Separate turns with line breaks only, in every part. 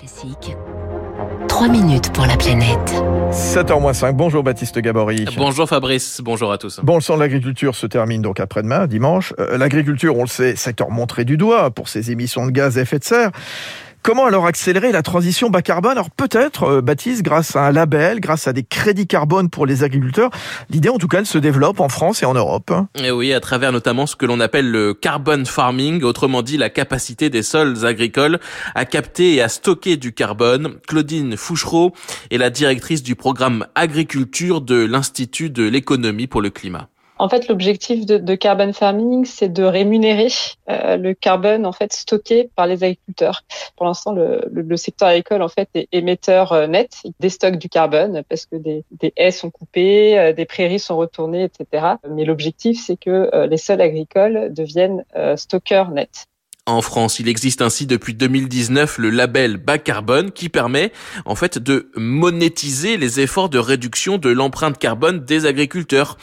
Classique. 3 minutes pour la planète.
7h05. Bonjour Baptiste Gabory.
Bonjour Fabrice, bonjour à tous.
Bon, le sang de l'agriculture se termine donc après-demain, dimanche. Euh, l'agriculture, on le sait, secteur montré du doigt pour ses émissions de gaz à effet de serre. Comment alors accélérer la transition bas carbone? Alors peut-être, euh, Baptiste, grâce à un label, grâce à des crédits carbone pour les agriculteurs. L'idée, en tout cas, elle se développe en France et en Europe.
Et oui, à travers notamment ce que l'on appelle le carbon farming, autrement dit la capacité des sols agricoles à capter et à stocker du carbone. Claudine Fouchereau est la directrice du programme agriculture de l'Institut de l'économie pour le climat.
En fait, l'objectif de, de, carbon farming, c'est de rémunérer euh, le carbone en fait stocké par les agriculteurs. Pour l'instant, le, le, le, secteur agricole en fait est émetteur euh, net, il déstocke du carbone parce que des, des haies sont coupées, euh, des prairies sont retournées, etc. Mais l'objectif, c'est que euh, les sols agricoles deviennent euh, stockeurs nets.
En France, il existe ainsi depuis 2019 le label bas carbone qui permet en fait de monétiser les efforts de réduction de l'empreinte carbone des agriculteurs.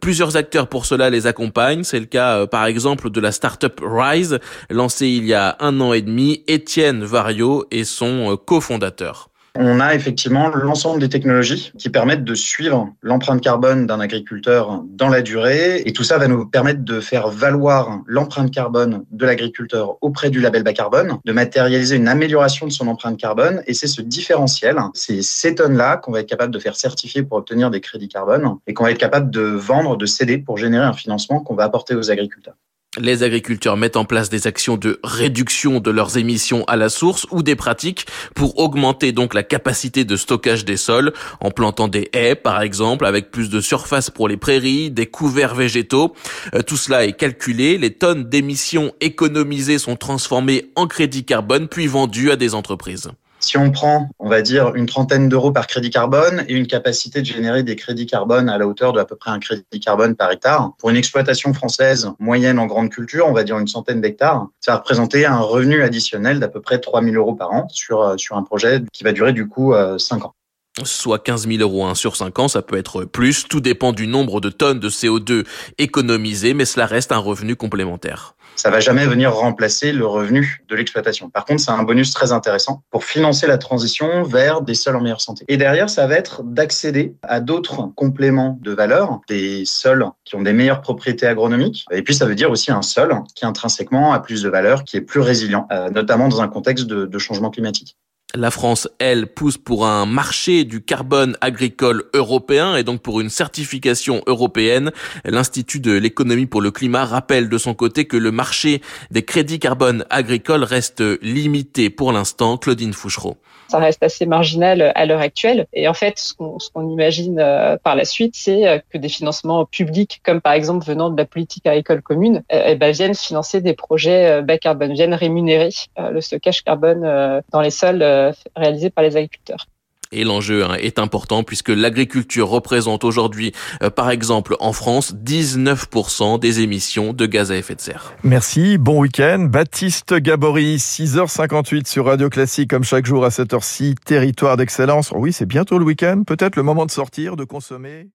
Plusieurs acteurs pour cela les accompagnent. C'est le cas euh, par exemple de la start-up Rise lancée il y a un an et demi. Étienne Vario est son euh, cofondateur.
On a effectivement l'ensemble des technologies qui permettent de suivre l'empreinte carbone d'un agriculteur dans la durée. Et tout ça va nous permettre de faire valoir l'empreinte carbone de l'agriculteur auprès du label bas carbone, de matérialiser une amélioration de son empreinte carbone. Et c'est ce différentiel, c'est ces tonnes-là qu'on va être capable de faire certifier pour obtenir des crédits carbone et qu'on va être capable de vendre, de céder pour générer un financement qu'on va apporter aux agriculteurs.
Les agriculteurs mettent en place des actions de réduction de leurs émissions à la source ou des pratiques pour augmenter donc la capacité de stockage des sols en plantant des haies par exemple avec plus de surface pour les prairies, des couverts végétaux. Euh, tout cela est calculé, les tonnes d'émissions économisées sont transformées en crédit carbone puis vendues à des entreprises.
Si on prend, on va dire, une trentaine d'euros par crédit carbone et une capacité de générer des crédits carbone à la hauteur de à peu près un crédit carbone par hectare, pour une exploitation française moyenne en grande culture, on va dire une centaine d'hectares, ça va représenter un revenu additionnel d'à peu près 3 000 euros par an sur, sur un projet qui va durer du coup 5 ans.
Soit 15 000 euros hein, sur 5 ans, ça peut être plus, tout dépend du nombre de tonnes de CO2 économisées, mais cela reste un revenu complémentaire
ça va jamais venir remplacer le revenu de l'exploitation. Par contre, c'est un bonus très intéressant pour financer la transition vers des sols en meilleure santé. Et derrière, ça va être d'accéder à d'autres compléments de valeur, des sols qui ont des meilleures propriétés agronomiques. Et puis, ça veut dire aussi un sol qui intrinsèquement a plus de valeur, qui est plus résilient, euh, notamment dans un contexte de, de changement climatique.
La France, elle, pousse pour un marché du carbone agricole européen et donc pour une certification européenne. L'Institut de l'économie pour le climat rappelle de son côté que le marché des crédits carbone agricoles reste limité pour l'instant. Claudine Fouchereau
ça reste assez marginal à l'heure actuelle. Et en fait, ce qu'on qu imagine euh, par la suite, c'est euh, que des financements publics, comme par exemple venant de la politique agricole commune, eh ben, viennent financer des projets bas carbone, viennent rémunérer le stockage carbone dans les sols réalisés par les agriculteurs.
Et l'enjeu hein, est important puisque l'agriculture représente aujourd'hui, euh, par exemple en France, 19% des émissions de gaz à effet de serre.
Merci, bon week-end. Baptiste Gabory, 6h58 sur Radio Classique, comme chaque jour à cette heure-ci, territoire d'excellence. Oui, c'est bientôt le week-end, peut-être le moment de sortir, de consommer.